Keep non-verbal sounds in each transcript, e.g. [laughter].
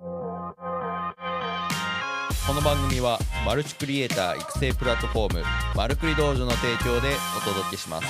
この番組はマルチクリエイター育成プラットフォームマルクリ道場の提供でお届けします。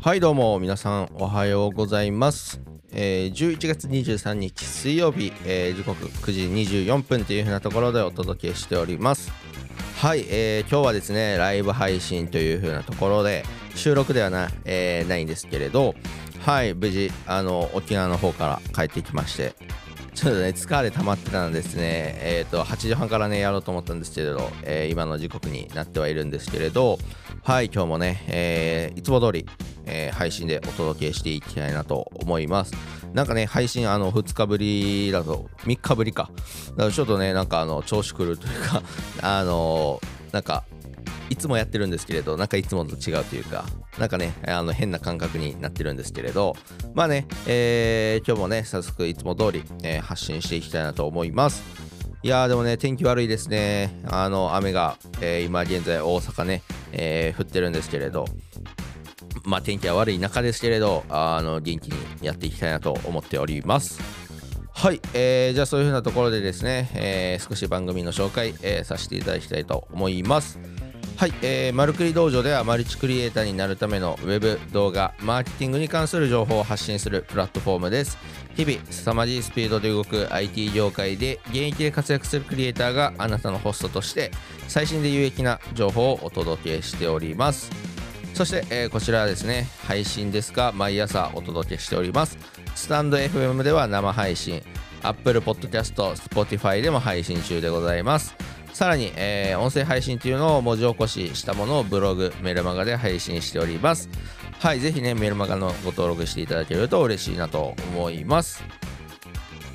はいどうも皆さんおはようございます、えー11月23日水曜日、えー時刻9時24分というふうなところでお届けしております。はい、えー今日はですねライブ配信というふうなところで収録ではな,、えーないんですけれどはい無事あの沖縄の方から帰ってきまして。ちょっとね疲れ溜まってたんですね。えっ、と8時半からねやろうと思ったんですけれど、えー今の時刻になってはいるんですけれど。はい今日もね、えーいつも通り、えー配信でお届けしていきたいなと思います。なんかね配信あの2日ぶりだと3日ぶりか。だからちょっとねなんかあの調子くるというかあのなんかいつもやってるんですけれどなんかいつもと違うというかなんかねあの変な感覚になってるんですけれどまあね、えー今日もね早速いつも通り、えー発信していきたいなと思います。いやーでもね天気悪いですね。あの雨が、えー今現在大阪ね、え降ってるんですけれどまあ天気は悪い中ですけれどあの元気にやっていきたいなと思っております。はい、えーじゃあそういうふうなところでですね、えー少し番組の紹介、えーさせていただきたいと思います。はい、えー、マルクリ道場ではマルチクリエイターになるためのウェブ動画マーケティングに関する情報を発信するプラットフォームです。日々凄まじいスピードで動く IT 業界で現役で活躍するクリエイターがあなたのホストとして最新で有益な情報をお届けしております。そして、えーこちらはですね配信ですが毎朝お届けしております。スタンド FM では生配信 Apple Podcast、Spotify でも配信中でございます。さらに、えー音声配信というのを文字起こししたものをブログ、メルマガで配信しております。はい、ぜひね、メルマガのご登録していただけると嬉しいなと思います。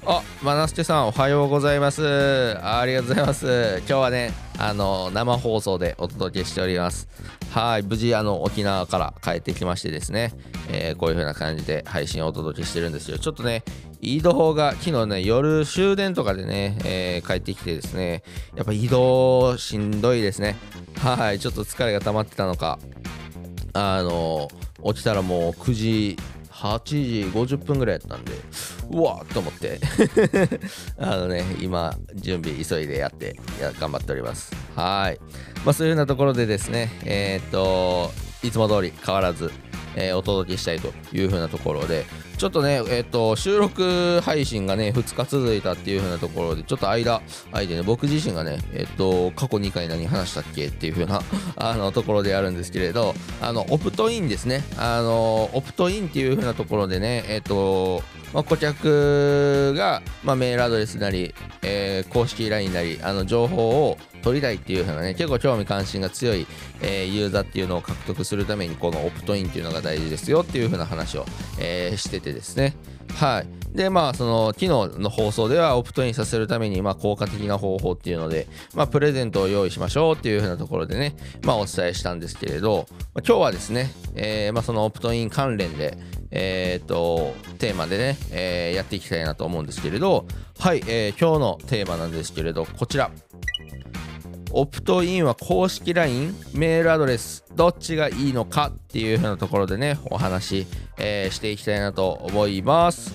あ、まなすけさんおはようございます。ありがとうございます。今日はねあの生放送でお届けしております。はい無事あの沖縄から帰ってきましてですね、えーこういう風な感じで配信をお届けしてるんですよ。ちょっとね移動が昨日ね夜終電とかでね、えー帰ってきてですねやっぱ移動しんどいですね。はいちょっと疲れが溜まってたのか。あの起きたらもう9時8時50分ぐらいやったんでうわーと思って。[laughs] あのね今準備急いでやって頑張っております。はい。まあそういうようなところでですねえーっといつも通り変わらず、えーお届けしたいというふうなところでちょっとね、えーっと収録配信がね2日続いたっていうふうなところでちょっと間空いてね僕自身がねえーっと過去2回何話したっけっていうふうな [laughs] あのところであるんですけれどあのオプトインですね。あのオプトインっていうふうなところでねえーっとまあ、顧客が、まあ、メールアドレスなり、えー公式 LINE なりあの情報を取りたいっていう風なね結構興味関心が強い、えーユーザーっていうのを獲得するためにこのオプトインっていうのが大事ですよっていうふうな話を、えーしててですね。はい。でまあその昨日の放送ではオプトインさせるためにまあ効果的な方法っていうのでまあプレゼントを用意しましょうっていう風なところでねまあお伝えしたんですけれど、まあ今日はですね、えーまあそのオプトイン関連でえー、とテーマでね、えーやっていきたいなと思うんですけれどはい、えー今日のテーマなんですけれどこちら。オプトインは公式 LINE メールアドレスどっちがいいのかっていう風なところでねお話、えーしていきたいなと思います。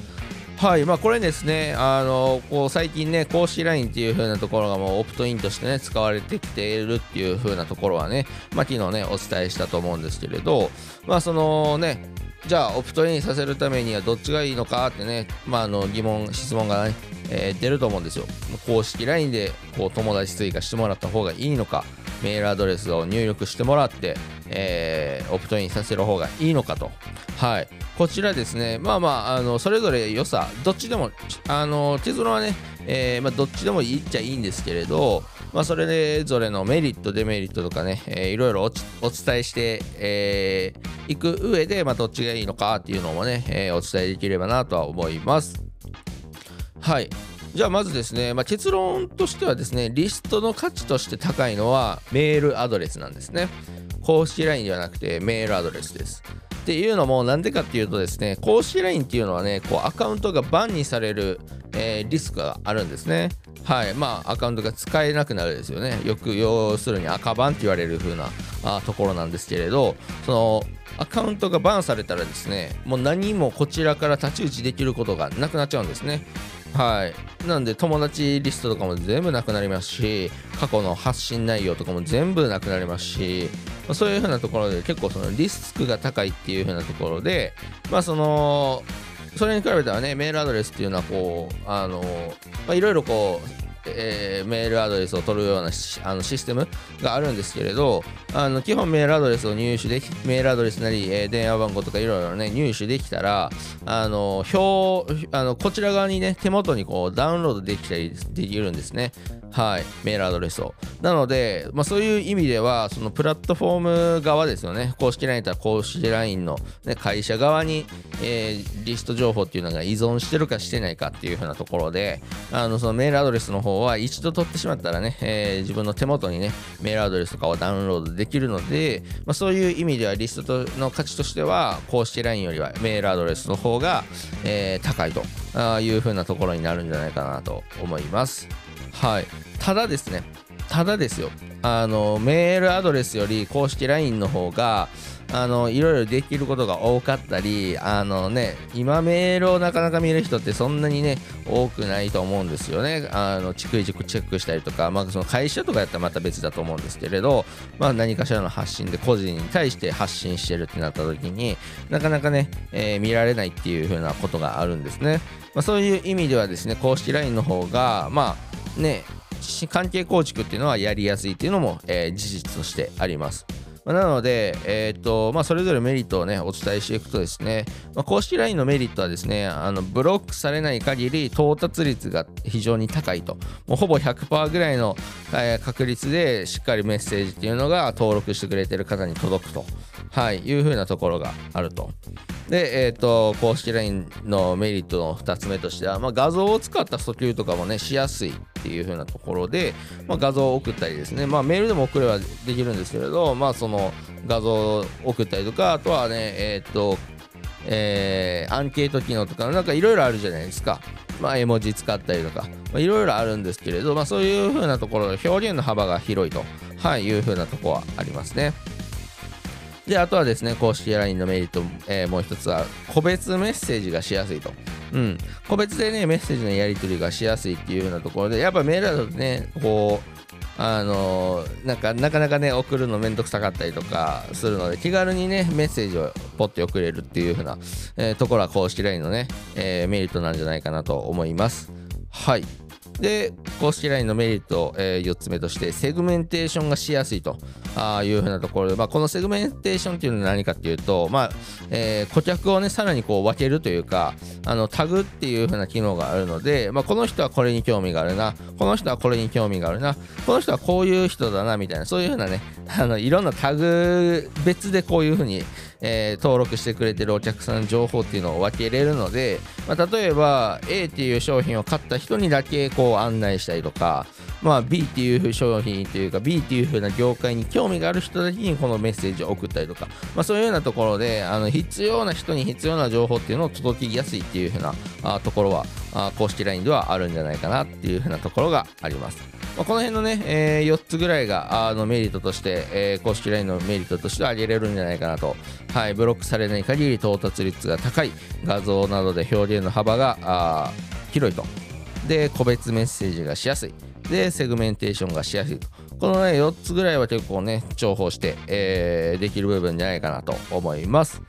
はいまあこれですねあのこう最近ね公式 LINE っていう風なところがもうオプトインとしてね使われてきているっていう風なところはねまあ昨日ねお伝えしたと思うんですけれどまあそのねじゃあオプトインさせるためにはどっちがいいのかってね、まあ、あの疑問質問がね、えー出ると思うんですよ。公式 LINE でこう友達追加してもらった方がいいのかメールアドレスを入力してもらって、えーオプトインさせる方がいいのかと。はい。こちらですねまあまああのそれぞれ良さどっちでもあの結論はね、えーまあ、どっちでもいいっちゃいいんですけれどまあ、それぞれのメリット、デメリットとかね、えーいろいろお伝えしてい、えーく上で、まあ、どっちがいいのかっていうのもね、えーお伝えできればなとは思います。はい。じゃあまずですね、まあ、結論としてはですね、リストの価値として高いのはメールアドレスなんですね。公式 LINE ではなくてメールアドレスです。っていうのもなんでかっていうとですね、公式 LINE っていうのはね、こうアカウントがバンにされる、えーリスクがあるんですね。はいまあ、アカウントが使えなくなるですよねよく要するに赤バンって言われる風なあところなんですけれどそのアカウントがバンされたらですねもう何もこちらから太刀打ちできることがなくなっちゃうんですねはい。なんで友達リストとかも全部なくなりますし過去の発信内容とかも全部なくなりますしそういうふうなところで結構そのリスクが高いっていうふうなところでまあそのそれに比べたらねメールアドレスっていうのはこうあのいろいろこうえー、メールアドレスを取るようなあのシステムがあるんですけれどあの基本メールアドレスを入手できメールアドレスなり、えー、電話番号とかいろいろね入手できたらあの表あのこちら側にね手元にこうダウンロードできたりできるんですね。はい、メールアドレスを。なので、まあ、そういう意味では、そのプラットフォーム側ですよね、公式 LINE と公式 LINE の、ね、会社側に、えー、リスト情報っていうのが依存してるかしてないかっていう風なところで、あのそのメールアドレスの方は一度取ってしまったらね、えー、自分の手元にね、メールアドレスとかをダウンロードできるので、まあ、そういう意味ではリストの価値としては、公式 LINE よりはメールアドレスの方が、えー、高いという風なところになるんじゃないかなと思います。はい。ただですね、ただですよ、あの、メールアドレスより公式 LINE の方が、あの、いろいろできることが多かったり、あのね、今メールをなかなか見る人ってそんなにね、多くないと思うんですよね。あの、逐一チェックしたりとか、まあその会社とかやったらまた別だと思うんですけれど、まあ何かしらの発信で個人に対して発信してるってなった時に、なかなかね、えー、見られないっていう風なことがあるんですね。まあそういう意味ではですね、公式 LINE の方が、まあ、ね、関係構築っていうのはやりやすいっていうのも、えー、事実としてあります。ま、なので、えーとまあ、それぞれメリットを、ね、お伝えしていくとですね、まあ、公式 LINE のメリットはですねあのブロックされない限り到達率が非常に高いともうほぼ100%ぐらいの、えー、確率でしっかりメッセージっていうのが登録してくれてる方に届くと、はい、いうふうなところがあると。で、え、ー、と、公式 LINE のメリットの2つ目としては、まあ、画像を使った訴求とかもね、しやすいっていう風なところで、まあ、画像を送ったりですね、まあ、メールでも送ればできるんですけれど、まあ、その画像を送ったりとか、あとはね、えっ、ー、と、えー、アンケート機能とか、なんかいろいろあるじゃないですか。まあ、絵文字使ったりとか、いろいろあるんですけれど、まあ、そういう風なところ、表現の幅が広いと、はい、いう風なところはありますね。で、あとはですね、公式 LINE のメリット、えー、もう一つは、個別メッセージがしやすいと。うん。個別でね、メッセージのやり取りがしやすいっていうようなところで、やっぱメールだとね、こう、あのー、なんか、なかなかね、送るのめんどくさかったりとかするので、気軽にね、メッセージをポッて送れるっていう風な、えー、ところは公式 LINE のね、えー、メリットなんじゃないかなと思います。はい。で、公式 LINE のメリット、えー、4つ目として、セグメンテーションがしやすいと。いうふうなところで、まあ、このセグメンテーションっていうのは何かっていうと、まあえー、顧客をね、さらにこう分けるというか、あのタグっていうふうな機能があるので、まあ、この人はこれに興味があるな、この人はこれに興味があるな、この人はこういう人だな、みたいな、そういうふうなね、あのいろんなタグ別でこういうふうに、えー、登録してくれてるお客さんの情報っていうのを分けれるので、まあ、例えば A っていう商品を買った人にだけこう案内したりとか、まあ、B っていう商品というか B っていう風な業界に興味がある人だけにこのメッセージを送ったりとか、まあ、そういうようなところであの必要な人に必要な情報っていうのを届きやすいっていう風なあところはあ公式 LINE ではあるんじゃないかなっていう風なところがあります。まあ、この辺のね、えー、4つぐらいがあのメリットとして、えー、公式 LINE のメリットとして挙げれるんじゃないかなと、はい、ブロックされない限り到達率が高い画像などで表現の幅があ広いとで個別メッセージがしやすい。でセグメンテーションがしやすいこのね4つぐらいは結構ね重宝して、えー、できる部分じゃないかなと思います。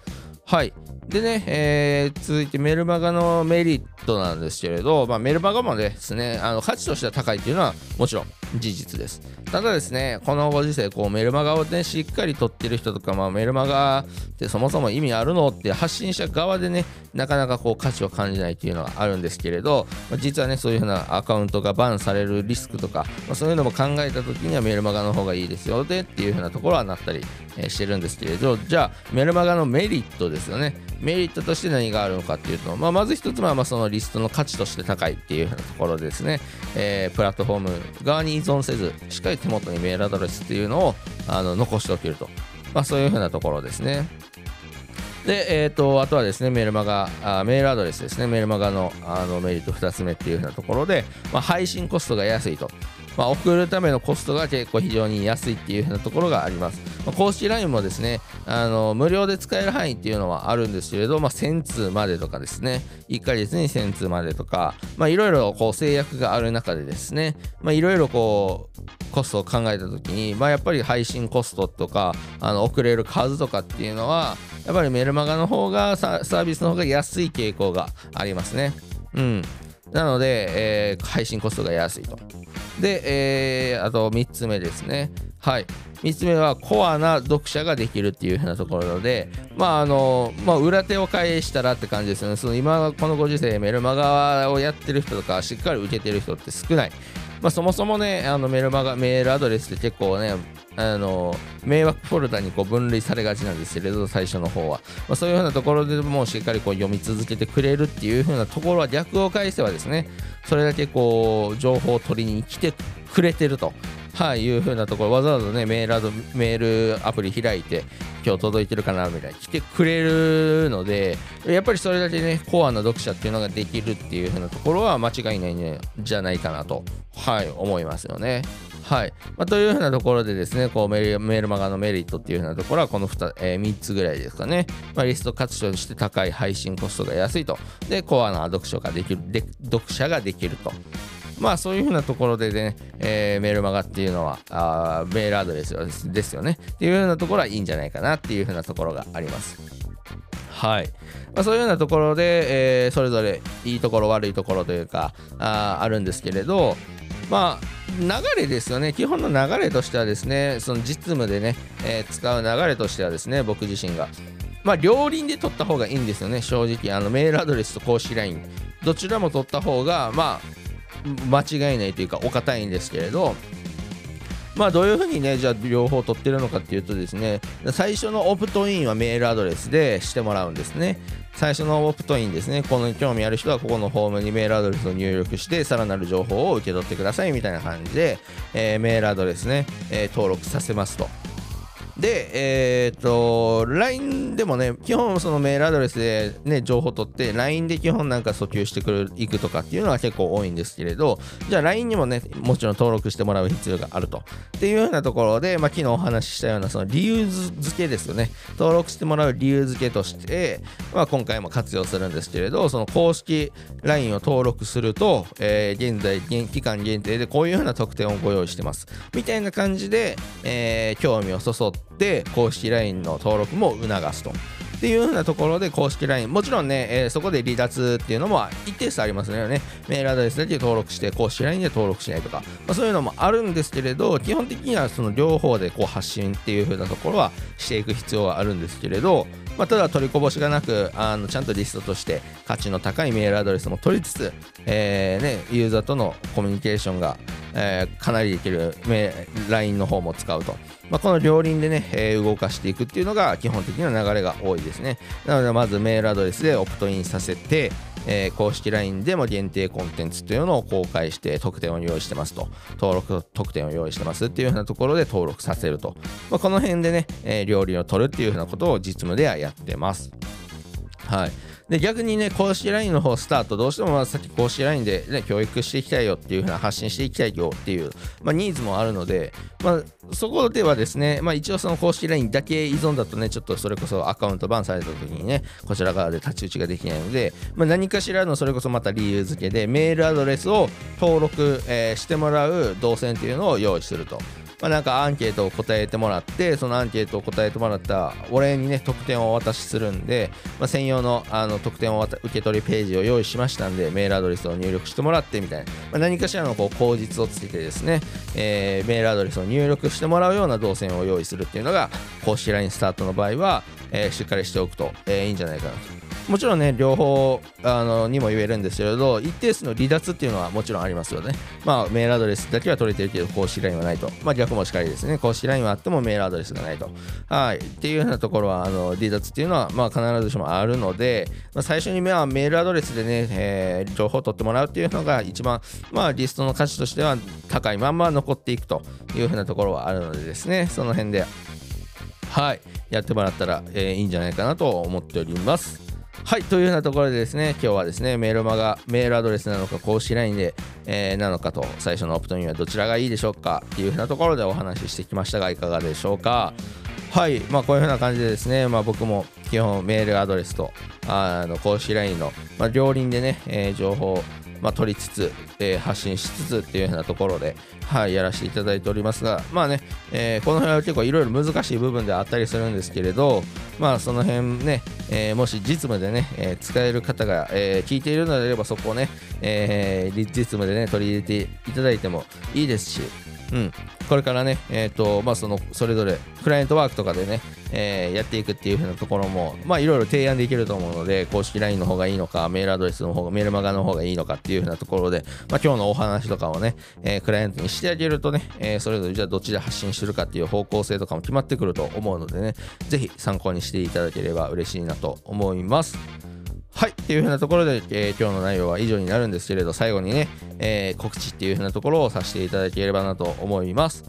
はい。でね、えー、続いてメルマガのメリットなんですけれど、まあ、メルマガもですね、あの価値としては高いっていうのはもちろん事実です。ただですね、このご時世、こうメルマガをね、しっかり取ってる人とか、まあ、メルマガってそもそも意味あるのって発信者側でね、なかなかこう価値を感じないっていうのがあるんですけれど、まあ、実はね、そういうふうなアカウントがバンされるリスクとか、まあ、そういうのも考えた時にはメルマガの方がいいですよでっていうふうなところはなったり、え、してるんですけれど、じゃあメルマガのメリットですよね。メリットとして何があるのかっていうと、まあ、まず一つはまあそのリストの価値として高いっていうところですね、えー、プラットフォーム側に依存せず、しっかり手元にメールアドレスっていうのをあの残しておけると、まあ、そういうふうなところですね。で、えーと、あとはですねメールマガあメールアドレスですねメールマガのあのメリット2つ目っていう風なところで、まあ、配信コストが安いと。まあ、送るためのコストが結構非常に安いっていう風なところがあります。まあ、公式 LINE もですねあの無料で使える範囲っていうのはあるんですけれど、まあ、1000通までとかですね1ヶ月に1000通までとかいろいろ制約がある中でですねいろいろこうコストを考えた時に、まあ、やっぱり配信コストとかあの送れる数とかっていうのはやっぱりメルマガの方がサービスの方が安い傾向がありますね。うん。なので、えー、配信コストが安いと。で、えー、あと3つ目ですね。はい。3つ目はコアな読者ができるっていう風なところで、まああの、まあ、裏手を返したらって感じですよね。その今、このご時世、メルマガをやってる人とか、しっかり受けてる人って少ない。まあ、そもそもね、あのメルマガ、メールアドレスって結構ね、あの迷惑フォルダにこう分類されがちなんですけれど、最初の方は。まあ、そういうふうなところでもしっかりこう読み続けてくれるっていうふうなところは逆を返せばですね、それだけこう情報を取りに来てくれてると。はい、いうふうなところ、わざわざね、メールアド、メールアプリ開いて、今日届いてるかなみたいに来てくれるので、やっぱりそれだけね、コアな読者っていうのができるっていうふうなところは間違いないんじゃないかなと、はい、思いますよね。はい。まあ、というふうなところでですね、こうメールマガのメリットっていうふうなところはこの 2,、えー、3つぐらいですかね。まあ、リスト活用して高い配信コストが安いと。で、コアな読書ができる、で読者ができると。まあそういうふうなところでね、えー、メールマガっていうのはあメールアドレスですよね。っていうふうなところはいいんじゃないかなっていうふうなところがあります。はい。まあ、そういうようなところで、えー、それぞれいいところ悪いところというかああるんですけれど、まあ流れですよね。基本の流れとしてはですねその実務でね、えー、使う流れとしてはですね僕自身が。まあ両輪で取った方がいいんですよね。正直あのメールアドレスと公式 LINE どちらも取った方がまあ間違いないというかお堅いんですけれどまあどういうふうにねじゃあ両方取ってるのかっていうとですね最初のオプトインはメールアドレスでしてもらうんですね。最初のオプトインですねこの興味ある人はここのホームにメールアドレスを入力してさらなる情報を受け取ってくださいみたいな感じで、えー、メールアドレスね、えー、登録させますと。で、えっ、と、LINE でもね、基本そのメールアドレスでね、情報取って、LINE で基本なんか訴求してくる、いくとかっていうのは結構多いんですけれど、じゃあ LINE にもね、もちろん登録してもらう必要があると。っていうようなところで、まあ、昨日お話ししたようなその理由付けですよね。登録してもらう理由付けとして、まあ、今回も活用するんですけれど、その公式 LINE を登録すると、えー、現在、期間限定でこういうような特典をご用意してます。みたいな感じで、えー、興味をそそって、って公式 LINE の登録も促すと。っていう風なところで公式 LINE、もちろんね、えー、そこで離脱っていうのも一定数ありますよね。メールアドレスだけ登録して、公式 LINE で登録しないとか、まあ、そういうのもあるんですけれど、基本的にはその両方でこう発信っていう風なところはしていく必要はあるんですけれど、まあ、ただ取りこぼしがなくあのちゃんとリストとして価値の高いメールアドレスも取りつつ、えーね、ユーザーとのコミュニケーションが、えー、かなりできる LINE の方も使うと。まあ、この両輪でね、えー、動かしていくっていうのが基本的な流れが多いですね。なので、まずメールアドレスでオプトインさせて、えー、公式 LINE でも限定コンテンツというのを公開して特典を用意してますと、登録特典を用意してますっていうようなところで登録させると、まあ、この辺でね、えー、料理を取るっていうようなことを実務ではやってます。はい。で逆にね公式 LINE の方スタートどうしてもまあさっき公式 LINE で、ね、教育していきたいよっていうふうな発信していきたいよっていう、まあ、ニーズもあるので、まあ、そこではですね、まあ、一応その公式 LINE だけ依存だとねちょっとそれこそアカウントバンされた時にねこちら側で太刀打ちができないので、まあ、何かしらのそれこそまた理由付けでメールアドレスを登録、えー、してもらう動線っていうのを用意すると。まあ、なんかアンケートを答えてもらってそのアンケートを答えてもらったお礼にね特典をお渡しするんで、まあ、専用のあの特典を受け取りページを用意しましたんでメールアドレスを入力してもらってみたいな、まあ、何かしらのこう口実をつけてですね、えー、メールアドレスを入力してもらうような動線を用意するっていうのが公式 LINE スタートの場合は、えー、しっかりしておくと、えー、いいんじゃないかなと。もちろんね、両方あのにも言えるんですけれど、一定数の離脱っていうのはもちろんありますよね。まあ、メールアドレスだけは取れてるけど、公式 LINE はないと。まあ、逆もしかりですね。公式 LINE はあってもメールアドレスがないと。はい。っていうようなところは、あの離脱っていうのは、まあ、必ずしもあるので、まあ、最初にメールアドレスでね、えー、情報を取ってもらうっていうのが一番、まあ、リストの価値としては高いまんま残っていくというふうなところはあるのでですね、その辺ではいやってもらったら、えーいいんじゃないかなと思っておりますはいというようなところでですね今日はですねメールマガメールアドレスなのか公式 LINE で、えーなのかと最初のオプトインはどちらがいいでしょうかっていうふうなところでお話ししてきましたがいかがでしょうか？はいまあこういうふうな感じでですねまあ僕も基本メールアドレスとあの公式 LINE の、まあ、両輪でね、えー情報をまあ、取りつつ、えー発信しつつっていう風なところで、はい、やらせていただいておりますが、まあね、えーこの辺は結構いろいろ難しい部分ではあったりするんですけれど、まあその辺ね、えーもし実務でね、え使える方が、え聞いているのであればそこをね、え実務でね、取り入れていただいてもいいですし、うん、これからね、えーとまあ、そのそれぞれクライアントワークとかでね、えーやっていくっていう風なところも、まあ、いろいろ提案できると思うので、公式 LINE の方がいいのか、メールアドレスの方が、メールマガの方がいいのかっていう風なところで、まあ、今日のお話とかをね、えークライアントにしてあげるとね、えーそれぞれじゃあどっちで発信するかっていう方向性とかも決まってくると思うのでね、ぜひ参考にしていただければ嬉しいなと思います。はい。っていう風なところで、えー今日の内容は以上になるんですけれど、最後にね、えー告知っていう風なところをさせていただければなと思います。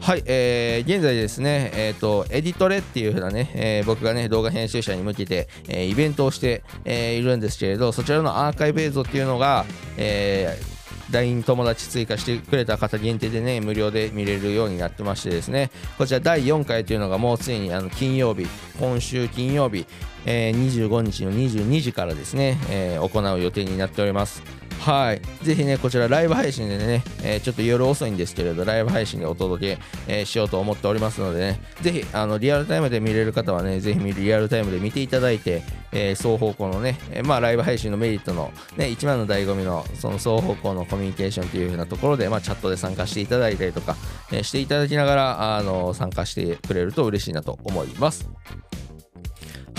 はい、えー現在ですね、えっ、と、エディトレっていう風なね、えー僕がね、動画編集者に向けて、えーイベントをして、えーいるんですけれど、そちらのアーカイブ映像っていうのが、えー LINE 友達追加してくれた方限定でね、無料で見れるようになってましてですね、こちら第4回というのがもうついにあの金曜日、今週金曜日、えー25日の22時からですね、えー行う予定になっております。はい。ぜひね、こちらライブ配信でね、えーちょっと夜遅いんですけれど、ライブ配信でお届け、えーしようと思っておりますのでね、ぜひ、あの、リアルタイムで見れる方はね、ぜひリアルタイムで見ていただいて、えー双方向のね、えまあ、ライブ配信のメリットの、ね、一番の醍醐味の、その双方向のコミュニケーションという風なところで、まあ、チャットで参加していただいたりとか、えしていただきながら、あの、参加してくれると嬉しいなと思います。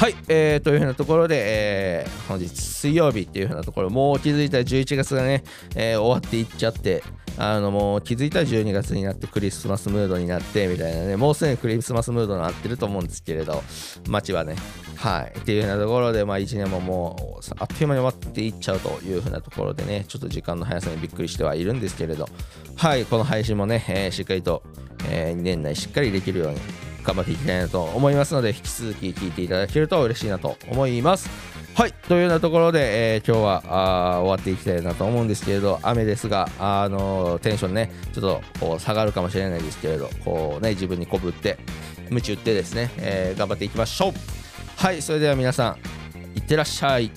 はい、えー、というふうなところで、えー本日水曜日っていうふうなところ、もう気づいたら11月がね、えー終わっていっちゃって、あのもう気づいたら12月になってクリスマスムードになってみたいなね、もうすでにクリスマスムードになってると思うんですけれど、街はね、はい、っていうふうなところで、まあ1年ももうあっという間に終わっていっちゃうというふうなところでね、ちょっと時間の速さにびっくりしてはいるんですけれど、はい、この配信もね、えーしっかりと、えー年内しっかりできるように頑張っていきたいなと思いますので、引き続き聞いていただけると嬉しいなと思います。はい、というようなところで、えー今日はあ終わっていきたいなと思うんですけれど、雨ですが、あのテンションね、ちょっとこう下がるかもしれないですけれど、こうね、自分に鼓舞って、鞭打ってですね、えー頑張っていきましょう。はい、それでは皆さん、いってらっしゃい。